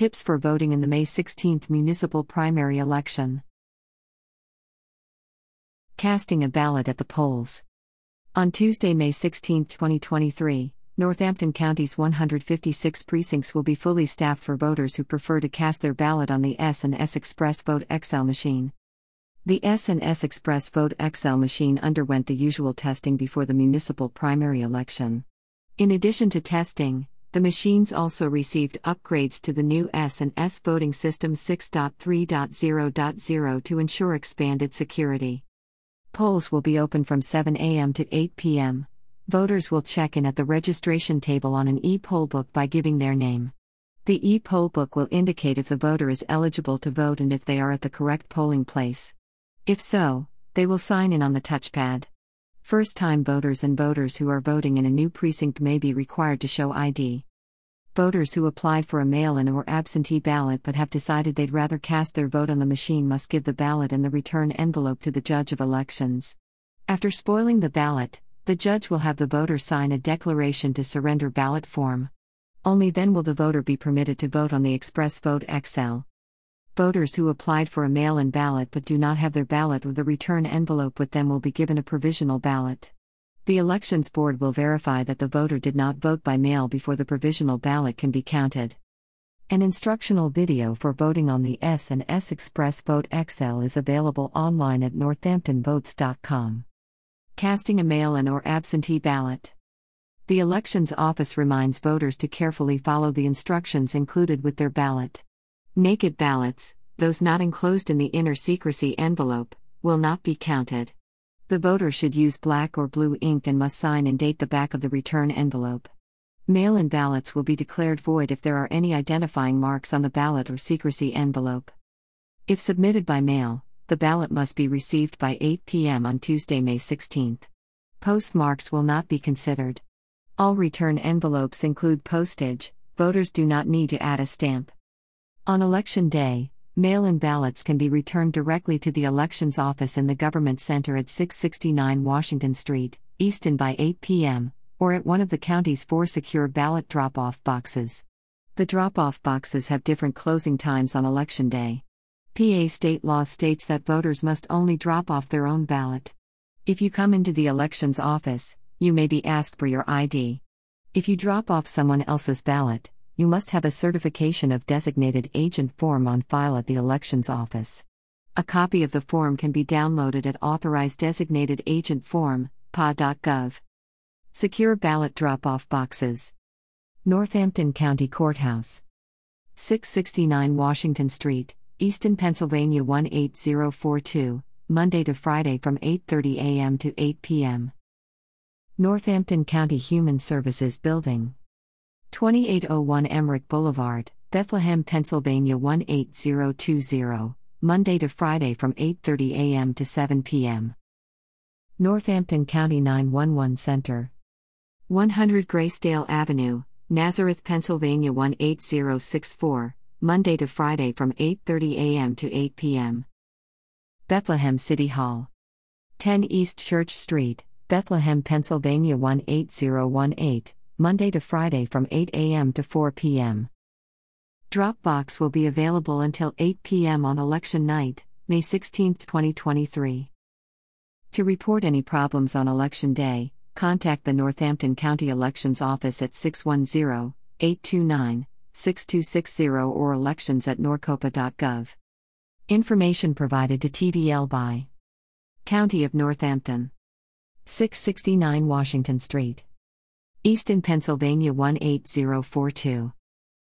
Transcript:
Tips for voting in the May 16 municipal primary election. Casting a ballot at the polls. On Tuesday, May 16, 2023, Northampton County's 156 precincts will be fully staffed for voters who prefer to cast their ballot on the ES&S Express Vote XL machine. The ES&S Express Vote XL machine underwent the usual testing before the municipal primary election. In addition to testing, the machines also received upgrades to the new ES&S voting system 6.3.0.0 to ensure expanded security. Polls will be open from 7 a.m. to 8 p.m. Voters will check in at the registration table on an e-poll book by giving their name. The e-poll book will indicate if the voter is eligible to vote and if they are at the correct polling place. If so, they will sign in on the touchpad. First time voters and voters who are voting in a new precinct may be required to show ID. Voters who applied for a mail in or absentee ballot but have decided they'd rather cast their vote on the machine must give the ballot and the return envelope to the judge of elections. After spoiling the ballot, the judge will have the voter sign a declaration to surrender ballot form. Only then will the voter be permitted to vote on the ExpressVote XL. Voters who applied for a mail in ballot but do not have their ballot with a return envelope with them will be given a provisional ballot. The Elections Board will verify that the voter did not vote by mail before the provisional ballot can be counted. An instructional video for voting on the ES&S Express Vote XL is available online at northamptonvotes.com. Casting a mail in or absentee ballot. The Elections Office reminds voters to carefully follow the instructions included with their ballot. Naked ballots, those not enclosed in the inner secrecy envelope, will not be counted. The voter should use black or blue ink and must sign and date the back of the return envelope. Mail in ballots will be declared void if there are any identifying marks on the ballot or secrecy envelope. If submitted by mail, the ballot must be received by 8 p.m. on Tuesday, May 16. Postmarks will not be considered. All return envelopes include postage, voters do not need to add a stamp. On election day, mail in ballots can be returned directly to the Elections Office in the Government Center at 669 Washington Street, Easton by 8 p.m., or at one of the county's four secure ballot drop off boxes. The drop off boxes have different closing times on election day. PA state law states that voters must only drop off their own ballot. If you come into the elections office, you may be asked for your ID. If you drop off someone else's ballot, you must have a certification of designated agent form on file at the elections office. A copy of the form can be downloaded at authorized designated agent form, pa.gov. Secure ballot drop off boxes. Northampton County Courthouse. 669 Washington Street, Easton, Pennsylvania 18042, Monday to Friday from 8:30 a.m. to 8 p.m. Northampton County Human Services Building. 2801 Emrick Boulevard, Bethlehem, Pennsylvania 18020, Monday to Friday from 8:30 a.m. to 7 p.m. Northampton County 911 Center. 100 Gracedale Avenue, Nazareth, Pennsylvania 18064, Monday to Friday from 8:30 a.m. to 8 p.m. Bethlehem City Hall. 10 East Church Street, Bethlehem, Pennsylvania 18018. Monday to Friday from 8 a.m. to 4 p.m. Dropbox will be available until 8 p.m. on election night, May 16, 2023. To report any problems on election day, contact the Northampton County Elections Office at 610 829 6260 or elections at norcopa.gov. Information provided to TDL by County of Northampton. 669 Washington Street. Easton, Pennsylvania 18042.